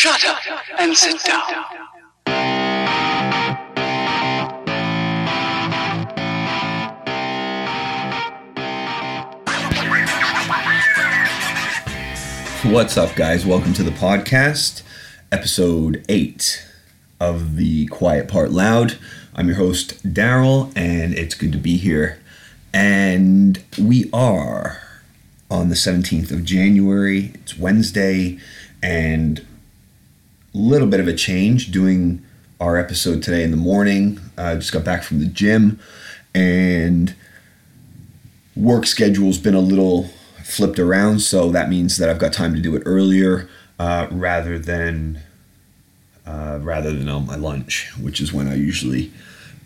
Shut up and sit down. What's up, guys? Welcome to the podcast, episode eight of the Quiet Part Loud. I'm your host, Daryl, and it's good to be here. And we are on the 17th of January. It's Wednesday, and little bit of a change doing our episode today in the morning. I just got back from the gym, and work schedule's been a little flipped around, so that means that I've got time to do it earlier uh, rather than uh, rather than on my lunch, which is when I usually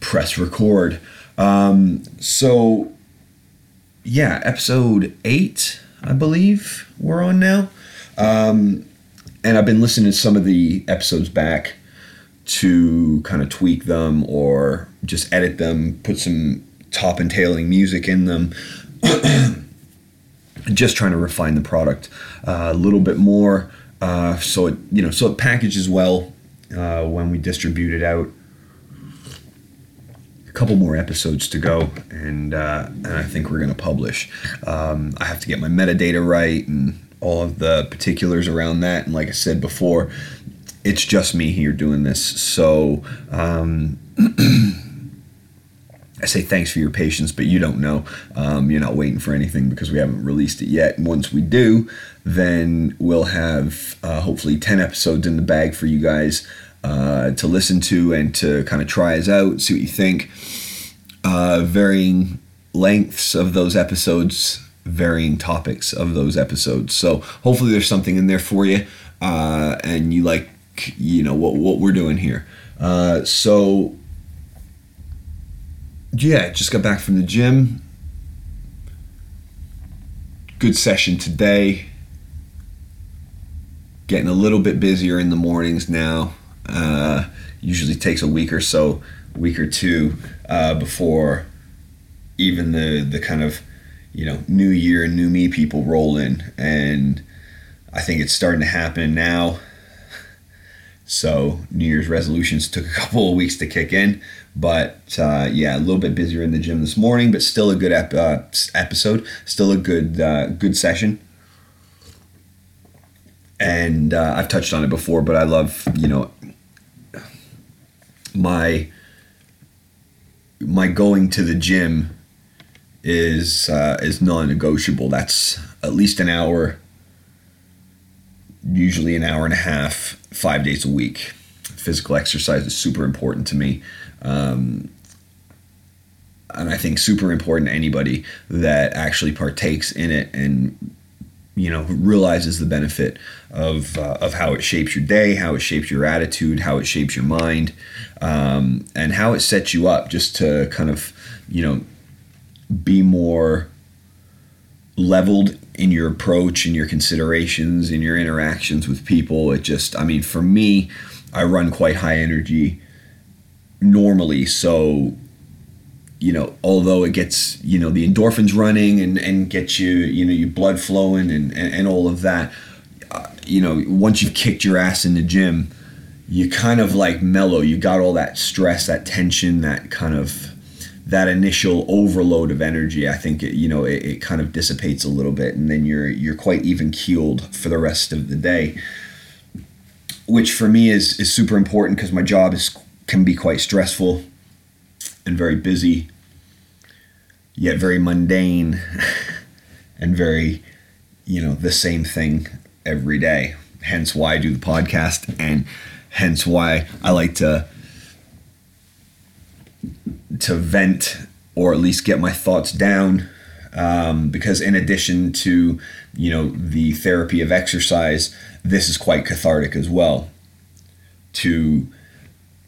press record. Um, so yeah, episode eight, I believe we're on now, um, and I've been listening to some of the episodes back to kind of tweak them or just edit them, put some top and tailing music in them. just trying to refine the product uh, a little bit more uh, so it you know so it packages well uh, when we distribute it out a couple more episodes to go and uh, and I think we're gonna publish um, I have to get my metadata right and all of the particulars around that and like I said before it's just me here doing this so um, I say thanks for your patience, but you don't know. Um, you're not waiting for anything because we haven't released it yet. And once we do, then we'll have uh, hopefully 10 episodes in the bag for you guys uh, to listen to and to kind of try us out, see what you think. Uh, varying lengths of those episodes, varying topics of those episodes. So hopefully there's something in there for you uh, and you like, you know, what, what we're doing here. Uh, so yeah, just got back from the gym. Good session today. Getting a little bit busier in the mornings now. Uh, usually takes a week or so, week or two uh, before even the the kind of you know new year new me people roll in, and I think it's starting to happen now. So New Year's resolutions took a couple of weeks to kick in, but uh, yeah, a little bit busier in the gym this morning, but still a good ep- uh, episode, still a good uh, good session. And uh, I've touched on it before, but I love you know my my going to the gym is uh, is non-negotiable. That's at least an hour, usually an hour and a half, five days a week. Physical exercise is super important to me. Um, and I think super important to anybody that actually partakes in it and you know realizes the benefit of uh, of how it shapes your day, how it shapes your attitude, how it shapes your mind, um, and how it sets you up just to kind of you know be more leveled in your approach and your considerations and your interactions with people. It just, I mean, for me, I run quite high energy normally, so you know, although it gets, you know, the endorphins running and, and gets you, you know, your blood flowing and, and, and all of that, uh, you know, once you've kicked your ass in the gym, you kind of like mellow. You got all that stress, that tension, that kind of, that initial overload of energy. I think, it, you know, it, it kind of dissipates a little bit and then you're, you're quite even keeled for the rest of the day, which for me is, is super important because my job is, can be quite stressful and very busy yet very mundane and very, you know, the same thing every day. Hence why I do the podcast and hence why I like to to vent or at least get my thoughts down um, because in addition to you know the therapy of exercise this is quite cathartic as well to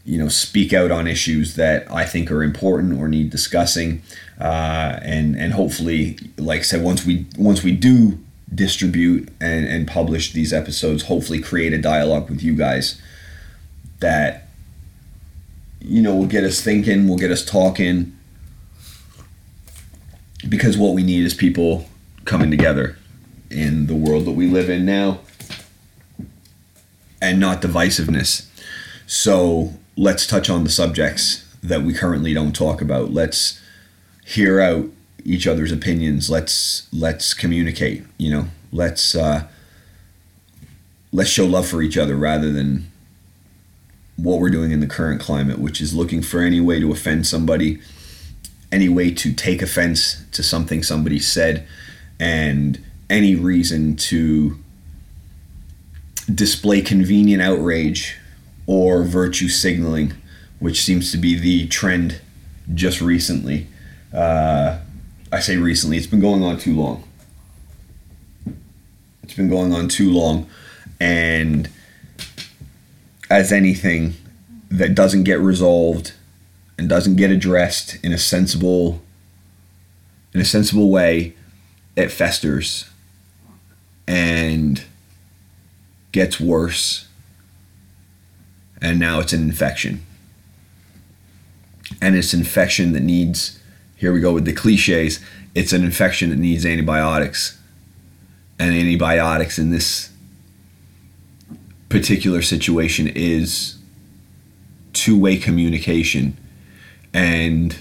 you know speak out on issues that I think are important or need discussing, uh, and and hopefully, like I said, once we once we do distribute and, and publish these episodes, hopefully create a dialogue with you guys that you know will get us thinking, will get us talking, because what we need is people coming together in the world that we live in now and not divisiveness. So let's touch on the subjects that we currently don't talk about. Let's hear out each other's opinions. Let's let's communicate. You know, let's uh, let's show love for each other rather than what we're doing in the current climate, which is looking for any way to offend somebody, any way to take offense to something somebody said, and any reason to display convenient outrage or virtue signaling, which seems to be the trend just recently. Uh, I say recently, it's been going on too long. It's been going on too long. And as anything that doesn't get resolved and doesn't get addressed in a sensible in a sensible way, it festers and gets worse. And now it's an infection. And it's an infection that needs here we go with the cliches. It's an infection that needs antibiotics. And antibiotics in this particular situation is two way communication and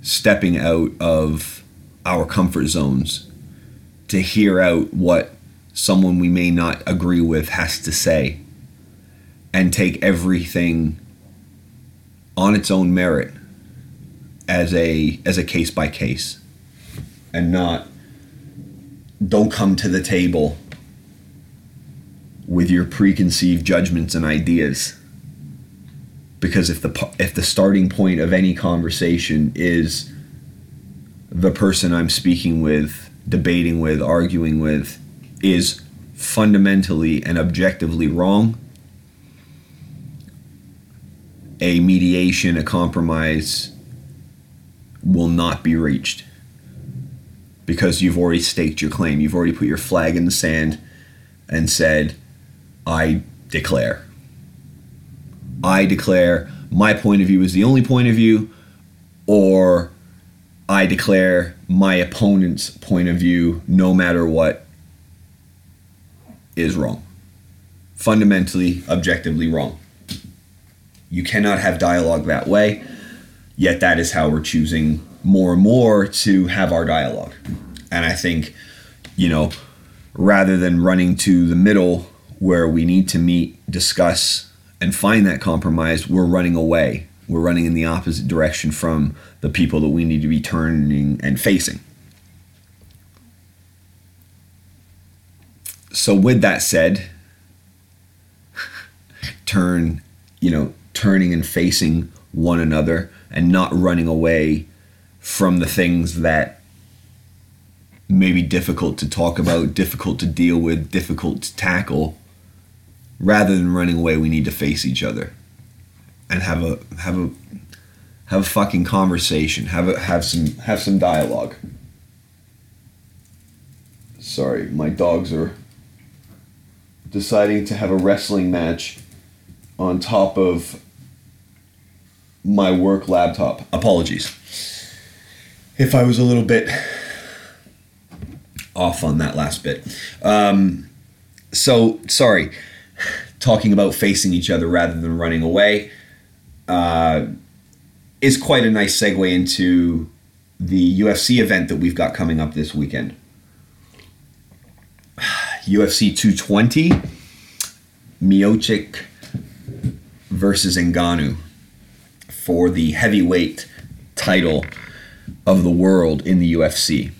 stepping out of our comfort zones to hear out what someone we may not agree with has to say and take everything on its own merit as a as a case by case and not don't come to the table with your preconceived judgments and ideas because if the if the starting point of any conversation is the person I'm speaking with, debating with, arguing with is fundamentally and objectively wrong, a mediation, a compromise will not be reached because you've already staked your claim. You've already put your flag in the sand and said, I declare. I declare my point of view is the only point of view, or I declare my opponent's point of view, no matter what, is wrong. Fundamentally, objectively wrong. You cannot have dialogue that way, yet that is how we're choosing more and more to have our dialogue. And I think, you know, rather than running to the middle where we need to meet, discuss, and find that compromise, we're running away. We're running in the opposite direction from the people that we need to be turning and facing. So, with that said, turn, you know, turning and facing one another and not running away from the things that may be difficult to talk about, difficult to deal with, difficult to tackle rather than running away, we need to face each other and have a have a have a fucking conversation. Have a have some have some dialogue. Sorry, my dogs are deciding to have a wrestling match on top of my work laptop. Apologies. If I was a little bit off on that last bit. Um, so, sorry talking about facing each other rather than running away uh, is quite a nice segue into the UFC event that we've got coming up this weekend. UFC 220, Miocic versus Ngannou for the heavyweight title of the world in the UFC.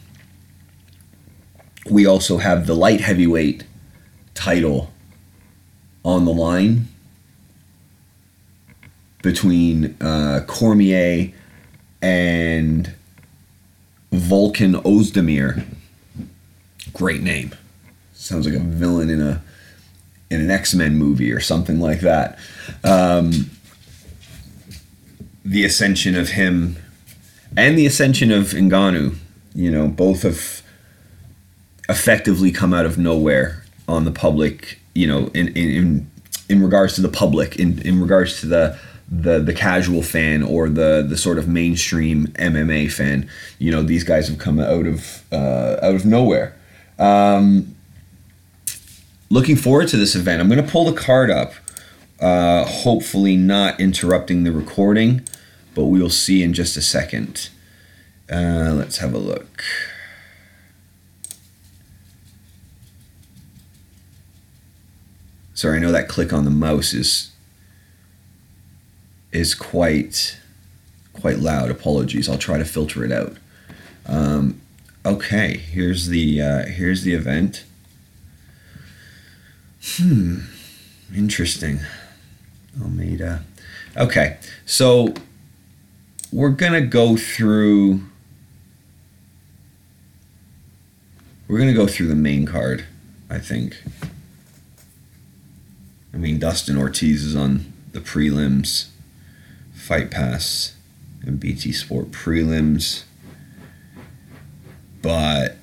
We also have the light heavyweight title on the line between uh, Cormier and Volkan Ozdemir. Great name. Sounds like a villain in a in an X Men movie or something like that. Um, the ascension of him and the ascension of Ngannou, you know, both have effectively come out of nowhere on the public you know, in in in regards to the public, in in regards to the the the casual fan or the the sort of mainstream MMA fan, you know, these guys have come out of uh, out of nowhere. Um, looking forward to this event. I'm going to pull the card up, uh, hopefully not interrupting the recording, but we will see in just a second. Uh, let's have a look. Sorry, I know that click on the mouse is is quite quite loud. Apologies. I'll try to filter it out. Um, okay, here's the uh, here's the event. Hmm, interesting. Almeida. Okay, so we're gonna go through. We're gonna go through the main card, I think. I mean, Dustin Ortiz is on the prelims, Fight Pass, and BT Sport prelims. But,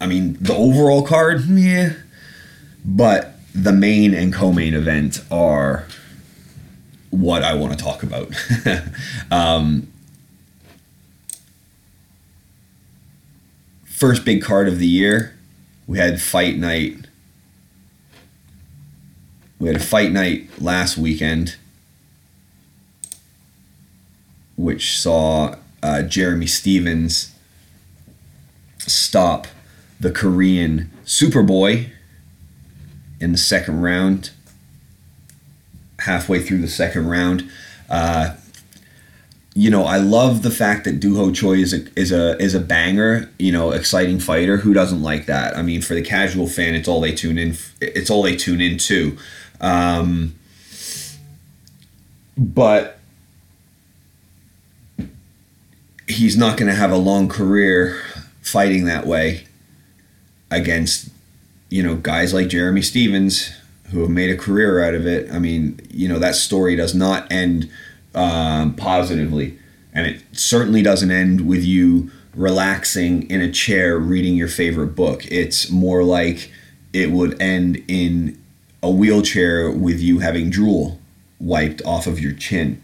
I mean, the overall card, yeah. But the main and co main event are what I want to talk about. um, first big card of the year, we had Fight Night we had a fight night last weekend, which saw uh, Jeremy Stephens stop the Korean Superboy in the second round. Halfway through the second round, uh, you know, I love the fact that Doo Ho Choi is a is a is a banger. You know, exciting fighter. Who doesn't like that? I mean, for the casual fan, it's all they tune in. It's all they tune into. Um, but he's not going to have a long career fighting that way against, you know, guys like Jeremy Stephens who have made a career out of it. I mean, you know, that story does not end um, positively. And it certainly doesn't end with you relaxing in a chair reading your favorite book. It's more like it would end in a wheelchair with you having drool wiped off of your chin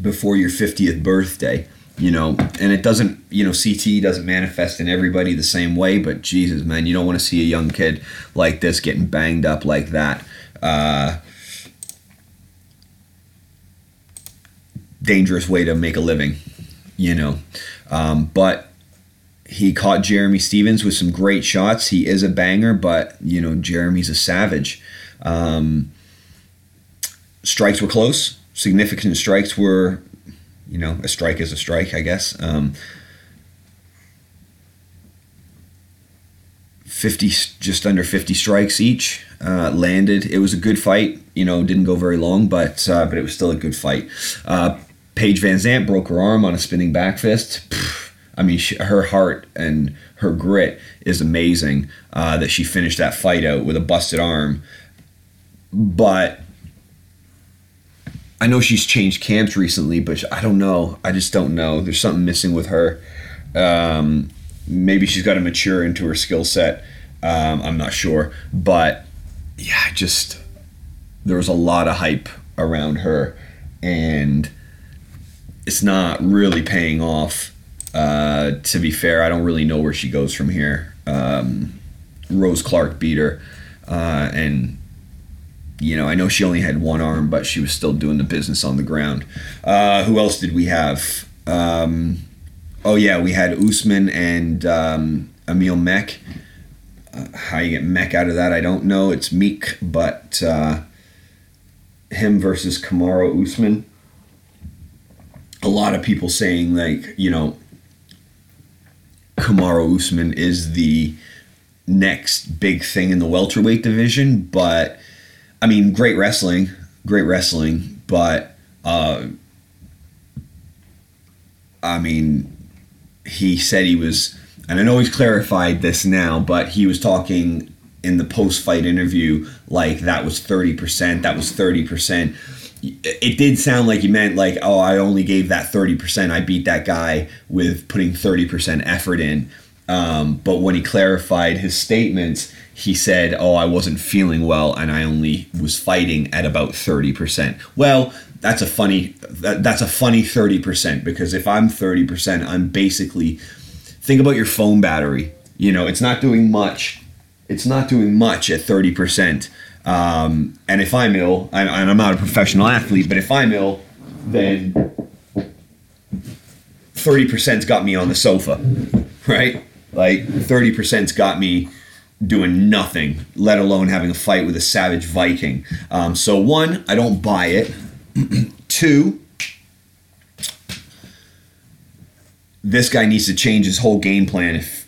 before your 50th birthday you know? And it doesn't you know ct doesn't manifest in everybody the same way but jesus man you don't want to see a young kid like this getting banged up like that. Uh, dangerous way to make a living you know? Um, but he caught Jeremy Stephens with some great shots. He is a banger, but you know Jeremy's a savage. Um, strikes were close. Significant strikes were, you know, a strike is a strike, I guess. Um, 50 just under 50 strikes each uh, landed it was a good fight you know didn't go very long but uh, but it was still a good fight uh, paige VanZant broke her arm on a spinning back fist Pfft I mean, she, her heart and her grit is amazing uh, that she finished that fight out with a busted arm. But I know she's changed camps recently, but I don't know. I just don't know. There's something missing with her. Um, maybe she's got to mature into her skill set. Um, I'm not sure. But yeah, just there was a lot of hype around her, and it's not really paying off uh, to be fair, I don't really know where she goes from here. Um, Rose Clark beat her, uh, and you know I know she only had one arm, but she was still doing the business on the ground. Uh, who else did we have? Um, oh yeah, we had Usman and um, Emil Meek. Uh, how you get Meek out of that, I don't know. It's Meek, but uh, him versus Kamaru Usman. A lot of people saying like you know Kamaru Usman is the next big thing in the welterweight division. But I mean, great wrestling, great wrestling. But uh, I mean, he said he was, and I know he's clarified this now, but he was talking in the post fight interview like that was 30%, that was 30% it did sound like you meant like, oh, I only gave that 30%. I beat that guy with putting 30% effort in. Um, but when he clarified his statements, he said, oh, I wasn't feeling well and I only was fighting at about 30%. Well, that's a funny that, that's a funny 30% because if I'm 30%, I'm basically think about your phone battery. You know, it's not doing much. It's not doing much at 30%. Um, and if I'm ill, and, and I'm not a professional athlete, but if I'm ill, then 30%'s got me on the sofa, right? Like 30%'s got me doing nothing, let alone having a fight with a savage Viking. Um, so, one, I don't buy it. Two, this guy needs to change his whole game plan if,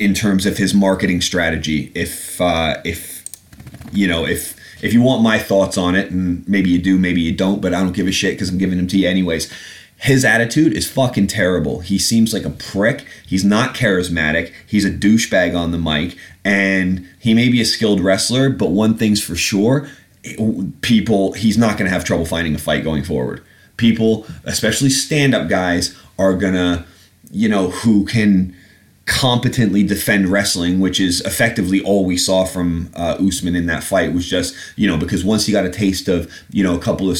in terms of his marketing strategy. If, uh, if, you know, if, if you want my thoughts on it, and maybe you do, maybe you don't, but I don't give a shit because I'm giving them to you anyways his attitude is fucking terrible. He seems like a prick. He's not charismatic. He's a douchebag on the mic. And he may be a skilled wrestler, but one thing's for sure people, he's not going to have trouble finding a fight going forward. People, especially stand up guys, are going to, you know, who can competently defend wrestling, which is effectively all we saw from uh, Usman in that fight, was just, you know, because once he got a taste of, you know, a couple of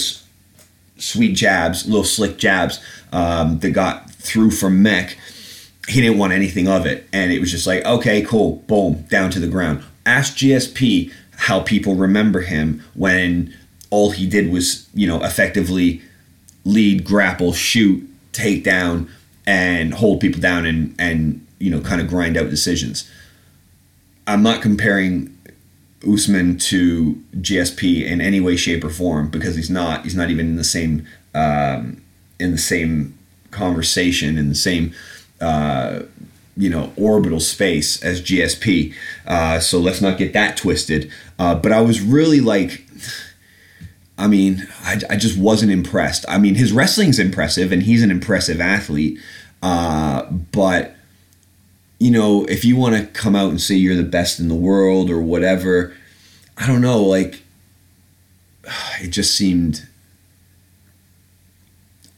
sweet jabs, little slick jabs um, that got through from Mech. He didn't want anything of it, and it was just like, okay, cool, boom, down to the ground. Ask GSP how people remember him when all he did was, you know, effectively lead, grapple, shoot, take down, and hold people down and and you know kind of grind out decisions. I'm not comparing Usman to GSP in any way, shape, or form because he's not. He's not even in the same um, in the same conversation in the same uh, you know orbital space as GSP. Uh, so let's not get that twisted. Uh, but I was really like. I mean, I, I just wasn't impressed. I mean, his wrestling's impressive and he's an impressive athlete. Uh, but you know, if you want to come out and say you're the best in the world or whatever, I don't know, like it just seemed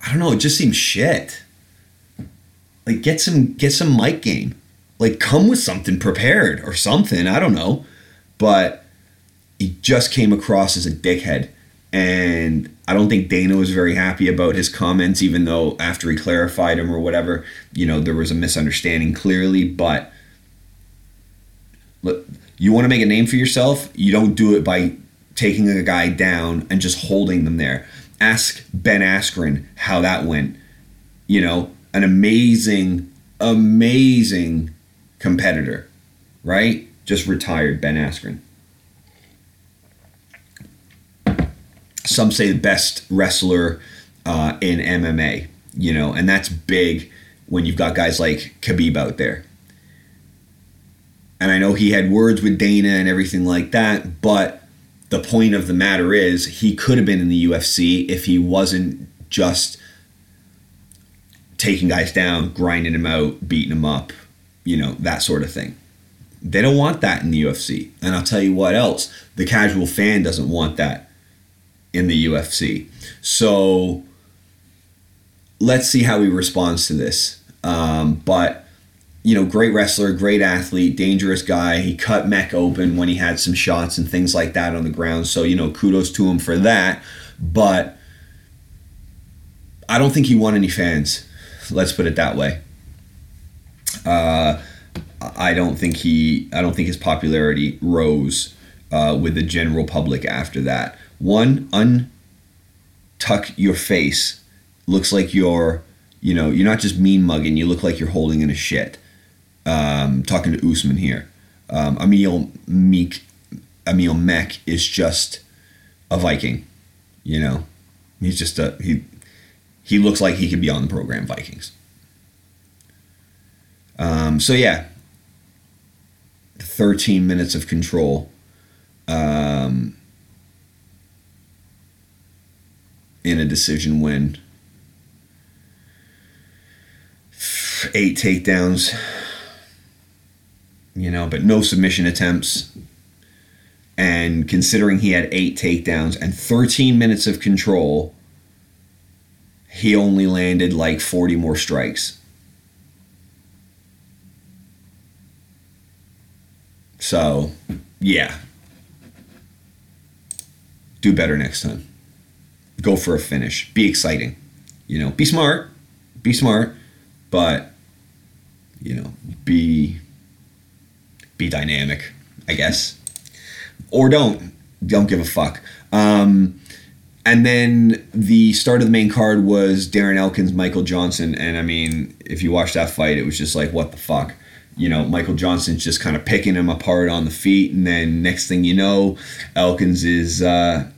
I don't know, it just seemed shit. Like get some get some mic game. Like come with something prepared or something, I don't know. But he just came across as a dickhead and I don't think Dana was very happy about his comments, even though after he clarified them or whatever, you know, there was a misunderstanding clearly. But look, you want to make a name for yourself, you don't do it by taking a guy down and just holding them there. Ask Ben Askren how that went. You know, an amazing, amazing competitor, right? Just retired Ben Askren. Some say the best wrestler uh, in MMA, you know, and that's big when you've got guys like Khabib out there. And I know he had words with Dana and everything like that, but the point of the matter is he could have been in the UFC if he wasn't just taking guys down, grinding them out, beating them up, you know, that sort of thing. They don't want that in the UFC. And I'll tell you what else, the casual fan doesn't want that in the UFC. So let's see how he responds to this. Um, but you know, great wrestler, great athlete, dangerous guy. He cut Mech open when he had some shots and things like that on the ground. So you know, kudos to him for that. But I don't think he won any fans. Let's put it that way. Uh, I don't think he. I don't think his popularity rose uh, with the general public after that. One, untuck your face. Looks like you're, you know, you're not just mean mugging. You look like you're holding in a shit. Um, talking to Usman here. Um, Emil Meek, Emil Mech is just a Viking. You know, he's just a he. He looks like he could be on the program Vikings. Um, so yeah, 13 minutes of control. Um, in a decision win. Eight takedowns, you know, but no submission attempts. And considering he had eight takedowns and 13 minutes of control, he only landed like 40 more strikes. So, yeah. Do better next time go for a finish. Be exciting. You know, be smart. Be smart, but you know, be be dynamic, I guess, or don't. Don't give a fuck. Um, and then the start of the main card was Darren Elkins, Michael Johnson, and I mean, if you watch that fight, it was just like, what the fuck you know, Michael Johnson's just kind of picking him apart on the feet, and then next thing you know, Elkins is uh,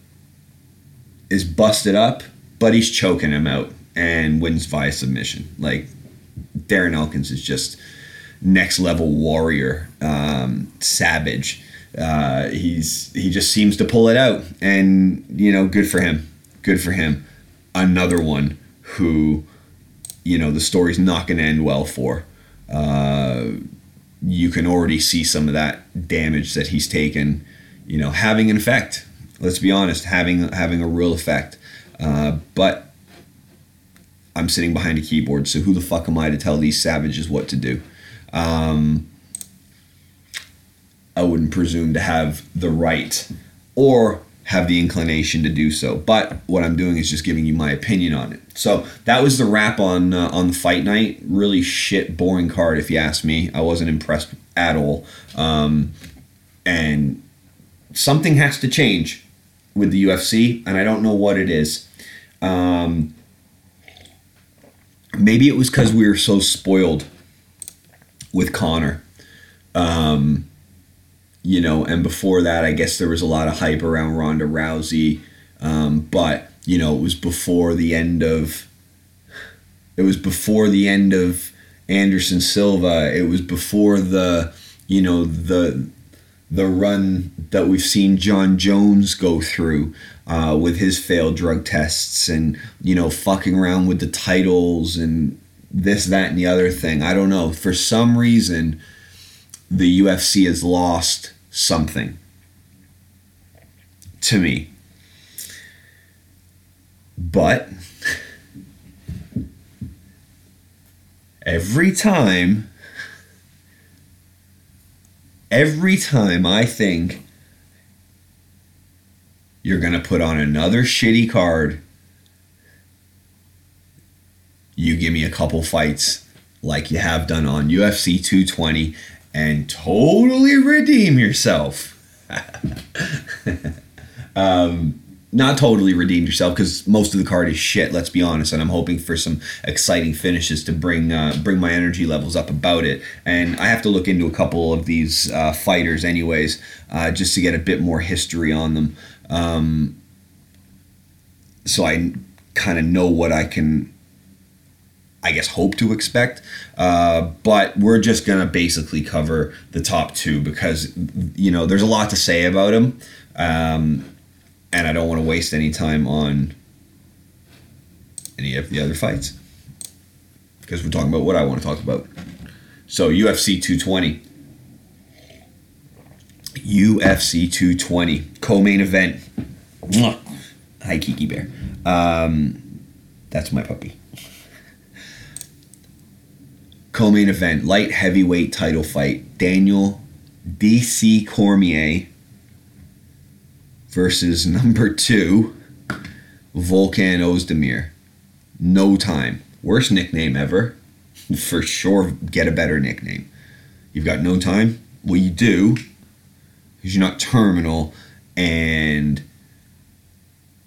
is busted up, but he's choking him out and wins via submission. Like Darren Elkins is just next level warrior, um, savage. Uh, he's he just seems to pull it out, and you know, good for him. Good for him. Another one who, you know, the story's not going to end well for. Uh, you can already see some of that damage that he's taken, you know, having an effect. Let's be honest, having having a real effect. Uh, but I'm sitting behind a keyboard, so who the fuck am I to tell these savages what to do? Um, I wouldn't presume to have the right or have the inclination to do so. But what I'm doing is just giving you my opinion on it. So that was the wrap on uh, on the fight night. Really shit, boring card if you ask me. I wasn't impressed at all. Um, and something has to change with the UFC, and I don't know what it is. Um, maybe it was because we were so spoiled with Conor. Um, you know, and before that, I guess there was a lot of hype around Ronda Rousey, um, but you know, it was before the end of. It was before the end of Anderson Silva. It was before the, you know, the the run that we've seen Jon Jones go through uh, with his failed drug tests and you know fucking around with the titles and this that and the other thing. I don't know. For some reason, the UFC has lost something to me. But every time, every time I think you're going to put on another shitty card, you give me a couple fights like you have done on UFC 220 and totally redeem yourself. um, not totally redeemed yourself because most of the card is shit. Let's be honest, and I'm hoping for some exciting finishes to bring uh, bring my energy levels up about it. And I have to look into a couple of these uh, fighters, anyways, uh, just to get a bit more history on them, um, so I kind of know what I can I guess, hope to expect. Uh, but we're just to basically cover the top two because, you know, there's a lot to say about them. Um, and I don't want to waste any time on any of the other fights because we're talking about what I want to talk about. So, UFC 220. UFC 220 co-main event. Hi, Kiki Bear. Um, that's my puppy co-main event light heavyweight title fight daniel dc cormier versus number two volkan ozdemir. No time. Worst nickname ever. For sure get a better nickname. You've got no time? Well you do because you're not terminal and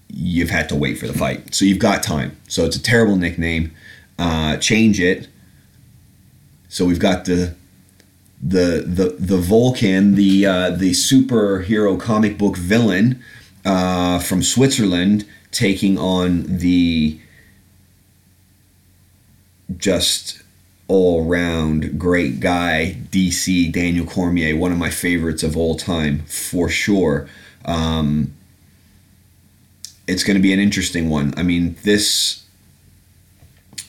you've had to wait for the fight. So you've got time. So it's a terrible nickname. Uh, change it. So we've got the the the the Volkan, the uh, the superhero comic book villain uh, from Switzerland, taking on the just all round great guy DC Daniel Cormier, one of my favorites of all time for sure. Um, it's going to be an interesting one. I mean, this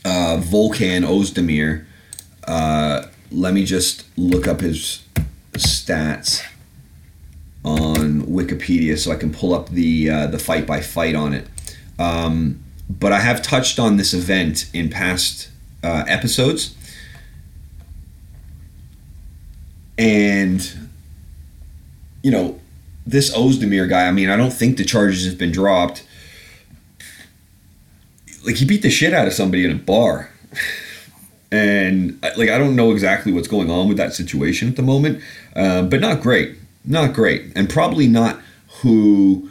uh, Ozdemir uh, let me just look up his stats on Wikipedia so I can pull up the uh, the fight by fight on it. Um, but I have touched on this event in past uh, episodes, and you know this Ozdemir guy. I mean, I don't think the charges have been dropped. Like he beat the shit out of somebody in a bar. and like I don't know exactly what's going on with that situation at the moment, uh, but not great, not great, and probably not who.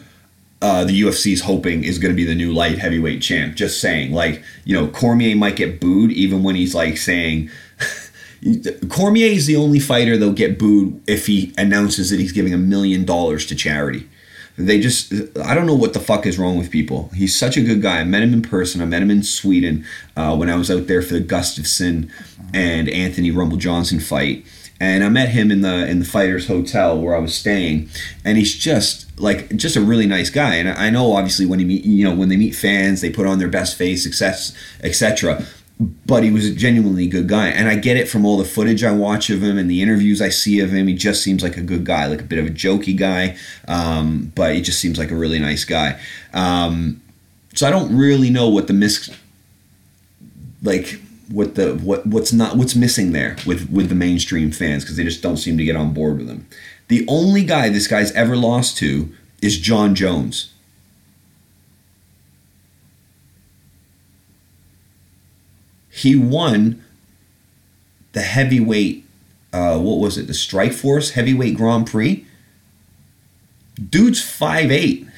Uh, the UFC is hoping is going to be the new light heavyweight champ. Just saying, like you know, Cormier might get booed even when he's like saying Cormier is the only fighter that'll get booed if he announces that he's giving a million dollars to charity. They just, I don't know what the fuck is wrong with people. He's such a good guy. I met him in person. I met him in Sweden uh, when I was out there for the Gustafsson and Anthony Rumble Johnson fight. And I met him in the in the fighters hotel where I was staying, and he's just like just a really nice guy. And I know obviously when he meet you know when they meet fans, they put on their best face, etc but he was a genuinely good guy. And I get it from all the footage I watch of him and the interviews I see of him. He just seems like a good guy, like a bit of a jokey guy, um, but he just seems like a really nice guy. Um, so I don't really know what the mis like what the what what's not what's missing there with with the mainstream fans because they just don't seem to get on board with him. The only guy this guy's ever lost to is Jon Jones. He won the heavyweight uh, what was it the strikeforce heavyweight grand prix? Dude's 5'8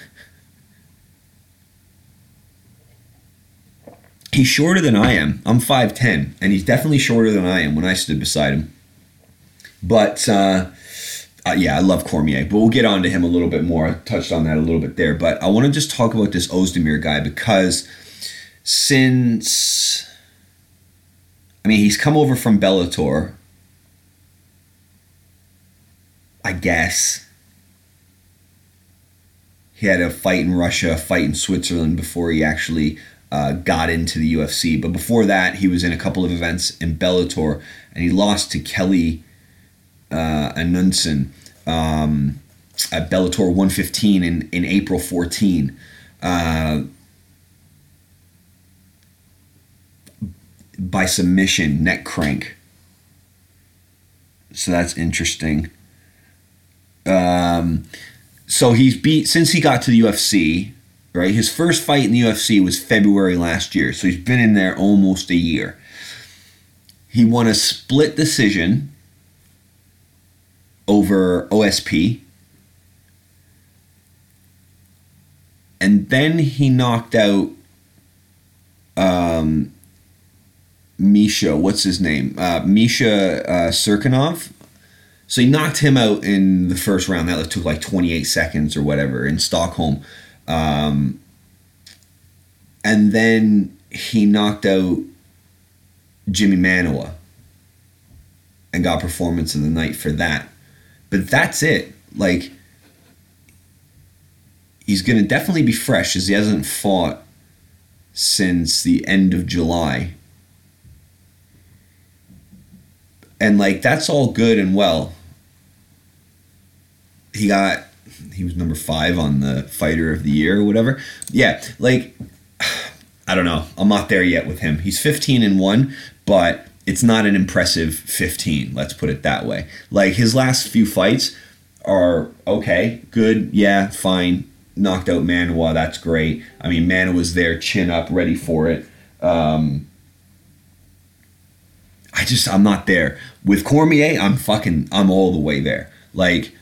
he's shorter than i am. I'm 5'10 and he's definitely shorter than i am when i stood beside him. But uh, uh, yeah, I love Cormier, but we'll get on to him a little bit more. I touched on that a little bit there, but I want to just talk about this Ozdemir guy because since I mean, he's come over from Bellator. I guess. He had a fight in Russia, a fight in Switzerland before he actually uh, got into the UFC. But before that, he was in a couple of events in Bellator, and he lost to Kelly uh, Anundson um, at Bellator 115 in, in April 14. Uh, by submission neck crank. So that's interesting. Um, so he's beat since he got to the UFC, right? His first fight in the UFC was February last year. So he's been in there almost a year. He won a split decision over OSP. And then he knocked out um, Misha, what's his name? Uh, Misha uh, Cirkunov. So he knocked him out in the first round. That took like 28 seconds or whatever in Stockholm. Um, and then he knocked out Jimmy Manuwa and got performance of the night for that. But that's it. Like, he's going to definitely be fresh as he hasn't fought since the end of July and like that's all good and well. He got he was number five on the fighter of the year or whatever. Yeah, like I don't know. I'm not there yet with him. He's 15 and one, but it's not an impressive 15. Let's put it that way. Like his last few fights are okay, good, yeah, fine. Knocked out Manuwa, that's great. I mean, Manuwa was there, chin up, ready for it. Um, I just I'm not there. With Cormier, I'm fucking I'm all the way there. Like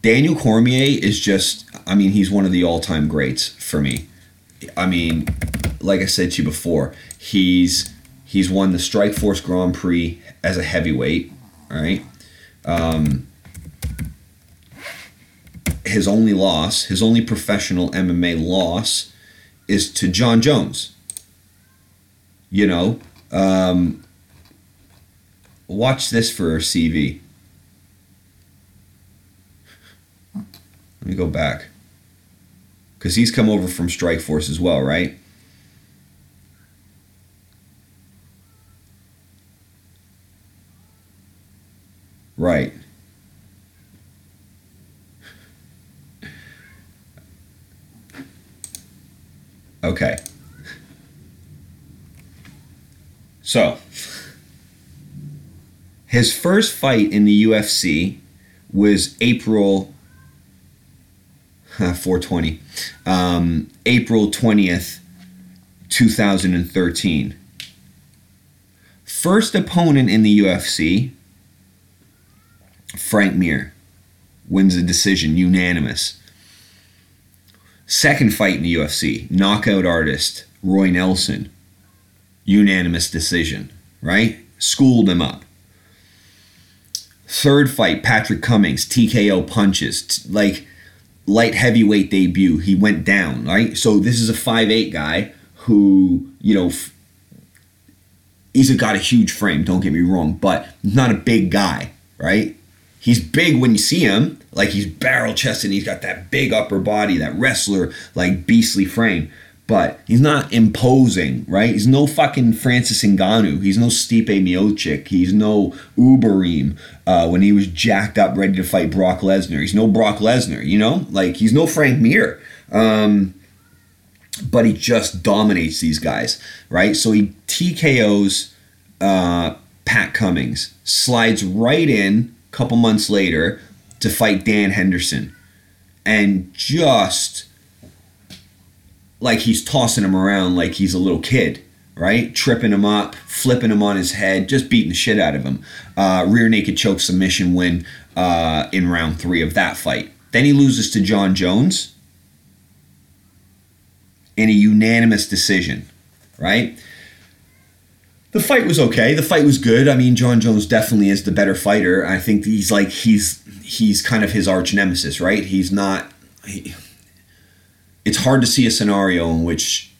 Daniel Cormier is just I mean, he's one of the all-time greats for me. I mean, like I said to you before, he's he's won the Strikeforce Grand Prix as a heavyweight, all right? Um, his only loss, his only professional MMA loss is to Jon Jones. You know, um, Watch this for CV. Let me go back. Because he's come over from Strike Force as well, right? Right. Okay. So, his first fight in the UFC was April 420, um, April 20th, 2013. First opponent in the UFC, Frank Mir wins a decision, unanimous. Second fight in the UFC, knockout artist Roy Nelson, unanimous decision, right? Schooled him up. Third fight, Patrick Cummings, TKO punches, t- like light heavyweight debut. He went down, right? So this is a five eight guy who, you know, f- he's got a huge frame, don't get me wrong, but not a big guy, right? He's big when you see him, like he's barrel chested, he's got that big upper body, that wrestler, like beastly frame. But he's not imposing, right? He's no fucking Francis Ngannou. He's no Stipe Miocic. He's no Overeem uh, when he was jacked up, ready to fight Brock Lesnar. He's no Brock Lesnar, you know? Like, he's no Frank Mir. Um, but he just dominates these guys, right? So he TKOs uh, Pat Cummings, slides right in a couple months later to fight Dan Henderson, and just like he's tossing him around like he's a little kid, right? Tripping him up, flipping him on his head, just beating the shit out of him. Uh, rear naked choke submission win uh, in round three of that fight. Then he loses to Jon Jones in a unanimous decision, right? The fight was okay. The fight was good. I mean, Jon Jones definitely is the better fighter. I think he's like he's he's kind of his arch nemesis, right? He's not. He, it's hard to see a scenario in which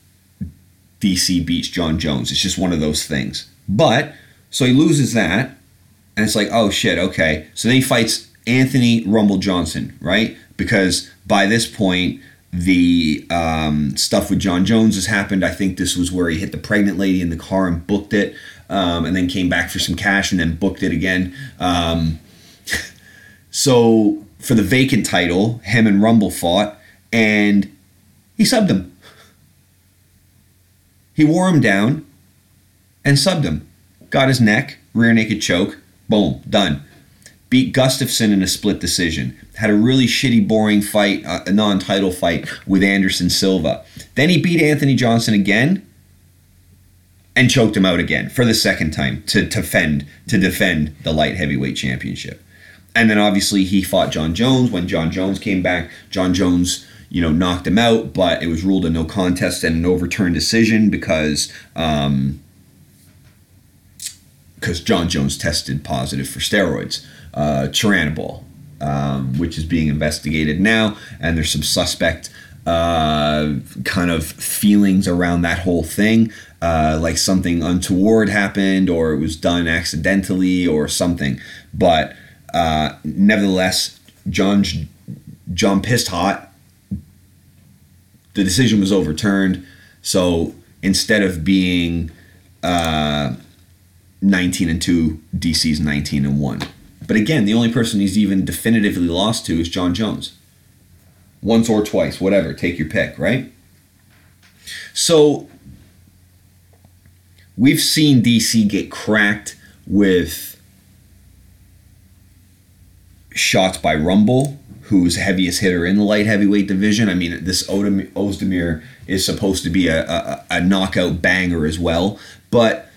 DC beats Jon Jones. It's just one of those things. But so he loses that, and it's like, oh shit, okay. So then he fights Anthony Rumble Johnson, right? Because by this point, the um, stuff with Jon Jones has happened. I think this was where he hit the pregnant lady in the car and booked it, um, and then came back for some cash and then booked it again. Um, so for the vacant title, him and Rumble fought, and he subbed him. He wore him down and subbed him. Got his neck, rear naked choke, boom, done. Beat Gustafsson in a split decision. Had a really shitty, boring fight, uh, a non title fight with Anderson Silva. Then he beat Anthony Johnson again and choked him out again for the second time to defend to defend the light heavyweight championship. And then obviously he fought Jon Jones. When Jon Jones came back, Jon Jones you know, knocked him out, but it was ruled a no contest and an overturned decision because um, because Jon Jones tested positive for steroids, uh, Turinabol, um, which is being investigated now, and there's some suspect uh, kind of feelings around that whole thing, uh, like something untoward happened or it was done accidentally or something. But uh, nevertheless, John John pissed hot the decision was overturned. So instead of being uh, 19 and 2, DC's 19 and 1. But again, the only person he's even definitively lost to is Jon Jones. Once or twice, whatever, take your pick, right? So we've seen DC get cracked with shots by Rumble, who's heaviest hitter in the light heavyweight division. I mean, this Ozdemir is supposed to be a, a, a knockout banger as well. But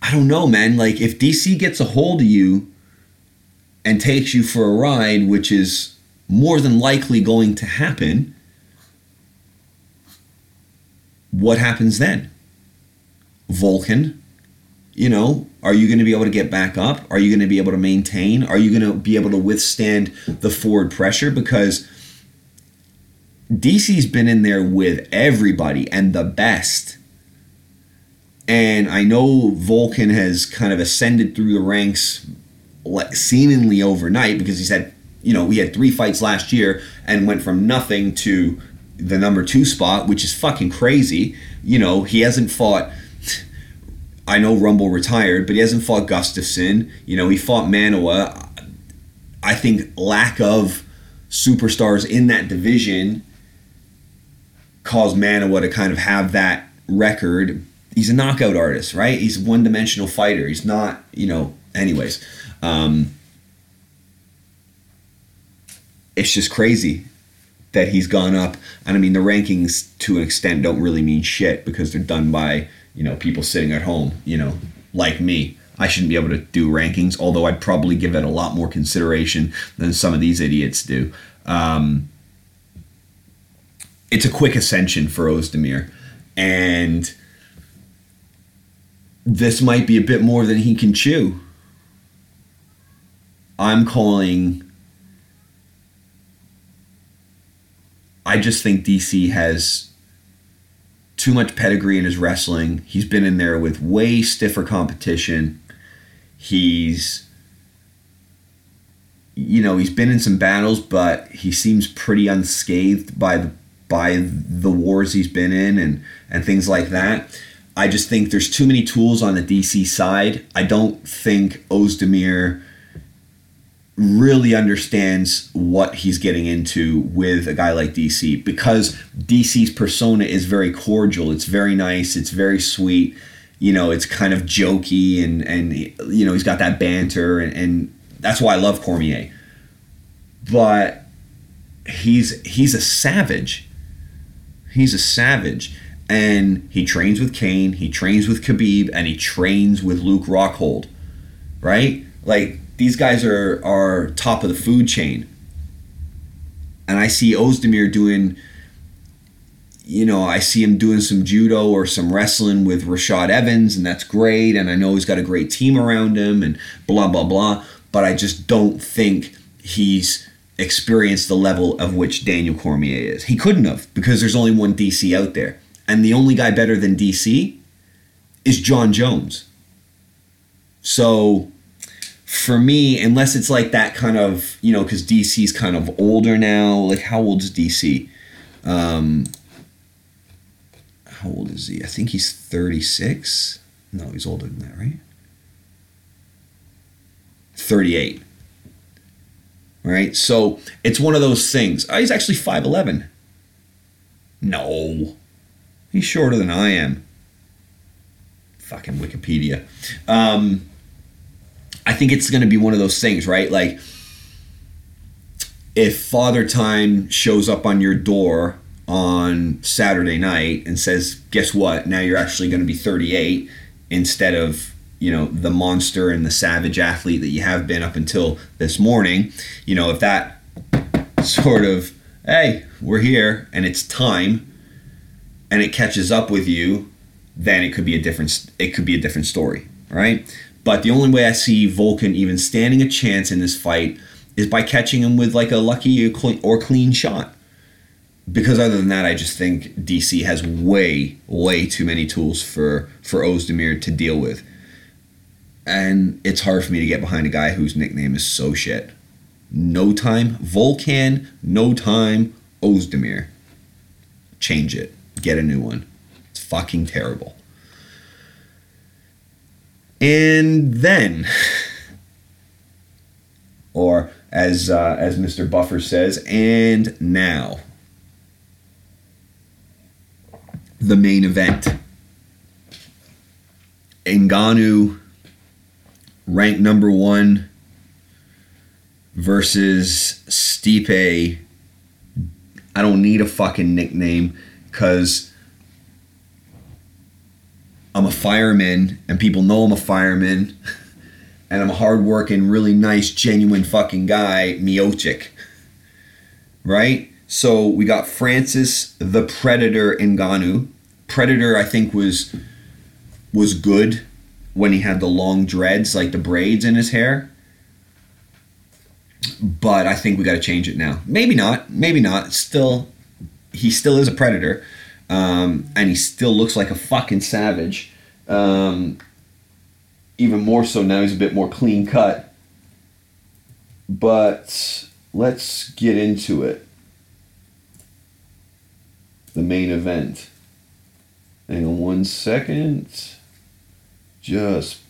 I don't know, man. Like, if DC gets a hold of you and takes you for a ride, which is more than likely going to happen, what happens then? Volkan, you know, are you going to be able to get back up? Are you going to be able to maintain? Are you going to be able to withstand the forward pressure? Because DC's been in there with everybody and the best. And I know Volkan has kind of ascended through the ranks seemingly overnight because he's had, you know, we had three fights last year and went from nothing to the number two spot, which is fucking crazy. You know, he hasn't fought I know Rumble retired, but he hasn't fought Gustafsson. You know, he fought Manuwa. I think lack of superstars in that division caused Manuwa to kind of have that record. He's a knockout artist, right? He's a one dimensional fighter. He's not, you know, anyways. Um, it's just crazy that he's gone up. And I mean, the rankings to an extent don't really mean shit because they're done by you know, people sitting at home, you know, like me. I shouldn't be able to do rankings, although I'd probably give it a lot more consideration than some of these idiots do. Um, it's a quick ascension for Ozdemir, and this might be a bit more than he can chew. I'm calling. I just think DC has too much pedigree in his wrestling. He's been in there with way stiffer competition. He's you know, he's been in some battles, but he seems pretty unscathed by the by the wars he's been in and and things like that. I just think there's too many tools on the DC side. I don't think Ozdemir really understands what he's getting into with a guy like DC because DC's persona is very cordial. It's very nice. It's very sweet. You know, it's kind of jokey and and you know he's got that banter and, and that's why I love Cormier. But he's he's a savage. He's a savage. And he trains with Cain, he trains with Khabib, and he trains with Luke Rockhold. Right? Like these guys are are top of the food chain. And I see Ozdemir doing you know, I see him doing some judo or some wrestling with Rashad Evans, and that's great. And I know he's got a great team around him, and blah, blah, blah. But I just don't think he's experienced the level of which Daniel Cormier is. He couldn't have because there's only one DC out there. And the only guy better than DC is Jon Jones. So for me, unless it's like that kind of, you know, because DC's kind of older now. Like, how old is DC? Um, how old is he? I think he's 36. No, he's older than that, right? 38 right? So it's one of those things. Oh, he's actually 5'11. No. He's shorter than I am. Fucking Wikipedia. Um, I think it's going to be one of those things, right? Like, if Father Time shows up on your door on Saturday night and says, guess what? Now you're actually going to be 38 instead of you know the monster and the savage athlete that you have been up until this morning you know if that sort of hey we're here and it's time and it catches up with you then it could be a different it could be a different story right but the only way i see Volkan even standing a chance in this fight is by catching him with like a lucky or clean shot because other than that, I just think DC has way, way too many tools for for Ozdemir to deal with and it's hard for me to get behind a guy whose nickname is so shit. No time, Volkan, no time, Ozdemir. Change it. Get a new one. It's fucking terrible. And then, or as uh, as Mr. Buffer says, and now, the main event. Ngannou ranked number one versus Stipe. I don't need a fucking nickname because I'm a fireman and people know I'm a fireman and I'm a hardworking, really nice, genuine fucking guy, Miocic. Right? So we got Francis the Predator Ngannou. Predator, I think, was was good when he had the long dreads, like the braids in his hair. But I think we got to change it now. Maybe not. Maybe not. Still, he still is a predator, um, and he still looks like a fucking savage. Um, even more so now, he's a bit more clean cut. But let's get into it. The main event. Hang on one second just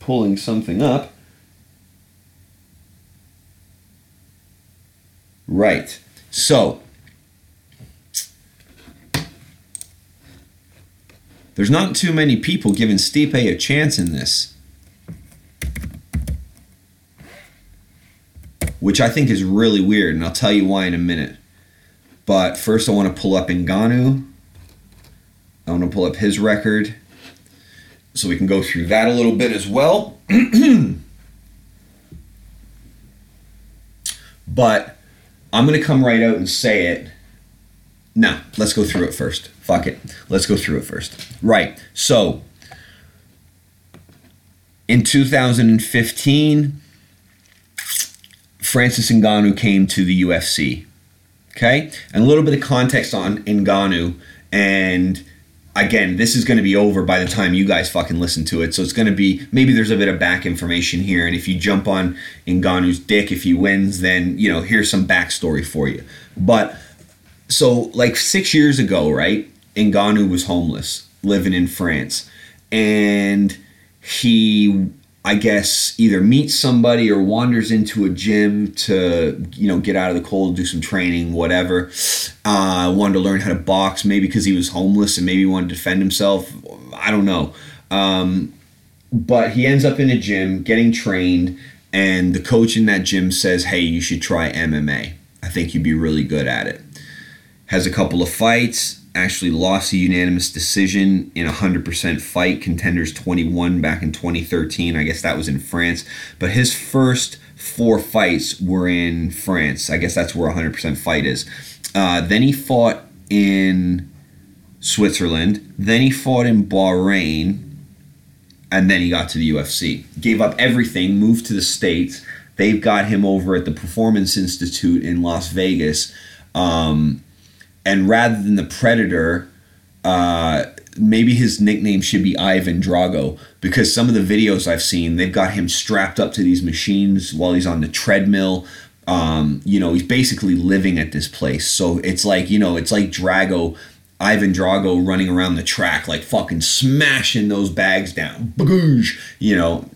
pulling something up. Right. So, there's not too many people giving Stipe a chance in this. Which I think is really weird, and I'll tell you why in a minute. But first, I want to pull up Ngannou. I want to pull up his record so we can go through that a little bit as well. but I'm going to come right out and say it. No, let's go through it first. Fuck it. Let's go through it first. Right. So, in 2015, Francis Ngannou came to the UFC. Okay? And a little bit of context on Ngannou. And again, this is going to be over by the time you guys fucking listen to it. So it's going to be maybe there's a bit of back information here. And if you jump on Ngannou's dick, if he wins, then, you know, here's some backstory for you. But so, like six years ago, right? Ngannou was homeless, living in France. And he I guess either meets somebody or wanders into a gym to you know get out of the cold, do some training, whatever. Uh, wanted to learn how to box, maybe because he was homeless and maybe wanted to defend himself. I don't know. Um, but he ends up in a gym getting trained, and the coach in that gym says, "Hey, you should try MMA. I think you'd be really good at it." Has a couple of fights actually lost a unanimous decision in a 100% fight, Contenders 21 back in 2013. I guess that was in France. But his first four fights were in France. I guess that's where 100% fight is. Uh, then he fought in Switzerland. Then he fought in Bahrain. And then he got to the UFC. Gave up everything, moved to the States. They've got him over at the Performance Institute in Las Vegas. Um, and rather than the Predator, uh, maybe his nickname should be Ivan Drago because some of the videos I've seen, they've got him strapped up to these machines while he's on the treadmill. Um, you know, he's basically living at this place. So it's like, you know, it's like Drago, Ivan Drago running around the track, like fucking smashing those bags down. Bagoosh! You know,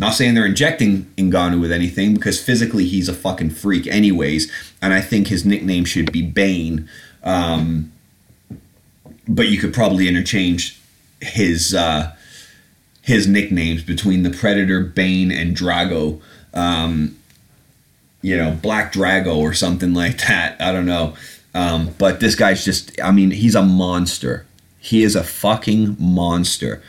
not saying they're injecting Ngannou with anything because physically he's a fucking freak, anyways. And I think his nickname should be Bane. Um, but you could probably interchange his uh, his nicknames between the Predator, Bane, and Drago. Um, you know, Black Drago or something like that. I don't know. Um, but this guy's just, I mean, he's a monster. He is a fucking monster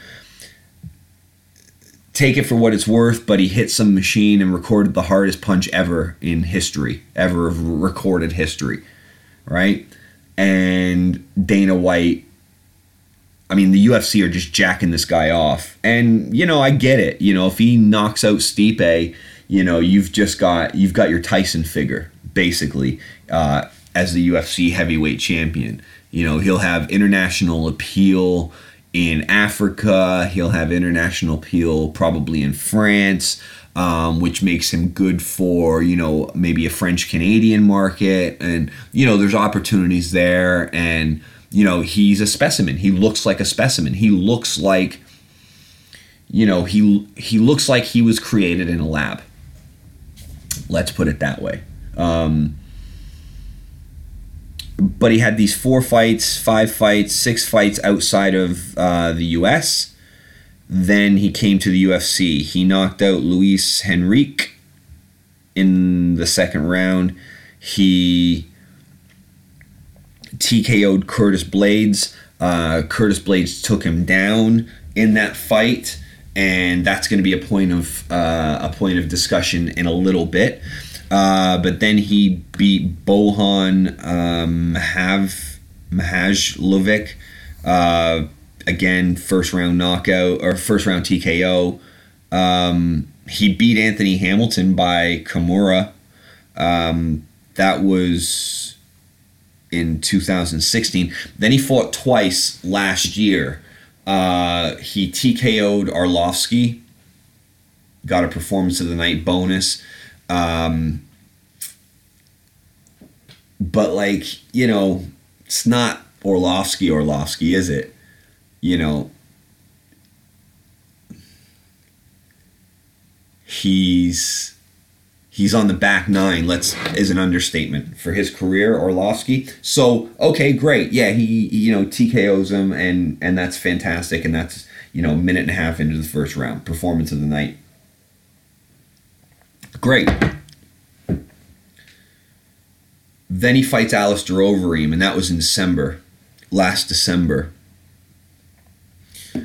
take it for what it's worth, but he hit some machine and recorded the hardest punch ever in history, ever recorded history, right? And Dana White, I mean, the UFC are just jacking this guy off. And, you know, I get it. You know, if he knocks out Stipe, you know, you've just got, you've got your Tyson figure, basically, uh, as the UFC heavyweight champion. You know, he'll have international appeal in Africa. He'll have international appeal probably in France, um, which makes him good for, you know, maybe a French Canadian market. And, you know, there's opportunities there. And, you know, he's a specimen. He looks like a specimen. He looks like, you know, he he looks like he was created in a lab. Let's put it that way. Um, but he had these four fights, five fights, six fights outside of uh, the U.S. Then he came to the UFC. He knocked out Luis Henrique in the second round. He TKO'd Curtis Blaydes. Uh, Curtis Blaydes took him down in that fight, and that's going to be a point of uh, a point of discussion in a little bit. Uh, but then he beat Bohan um, Mihajlovic. Uh, again, first round knockout or first round TKO. Um, he beat Anthony Hamilton by Kimura. Um, that was in 2016. Then he fought twice last year. Uh, he TKO'd Arlovsky, got a performance of the night bonus. Um, but like you know, it's not Orlovsky Orlovsky, is it? You know, he's he's on the back nine. Let's is an understatement for his career, Orlovsky. So okay, great, yeah, he, you know TKO's him, and and that's fantastic, and that's you know a minute and a half into the first round, performance of the night. Great. Then he fights Alistair Overeem, and that was in December, last December.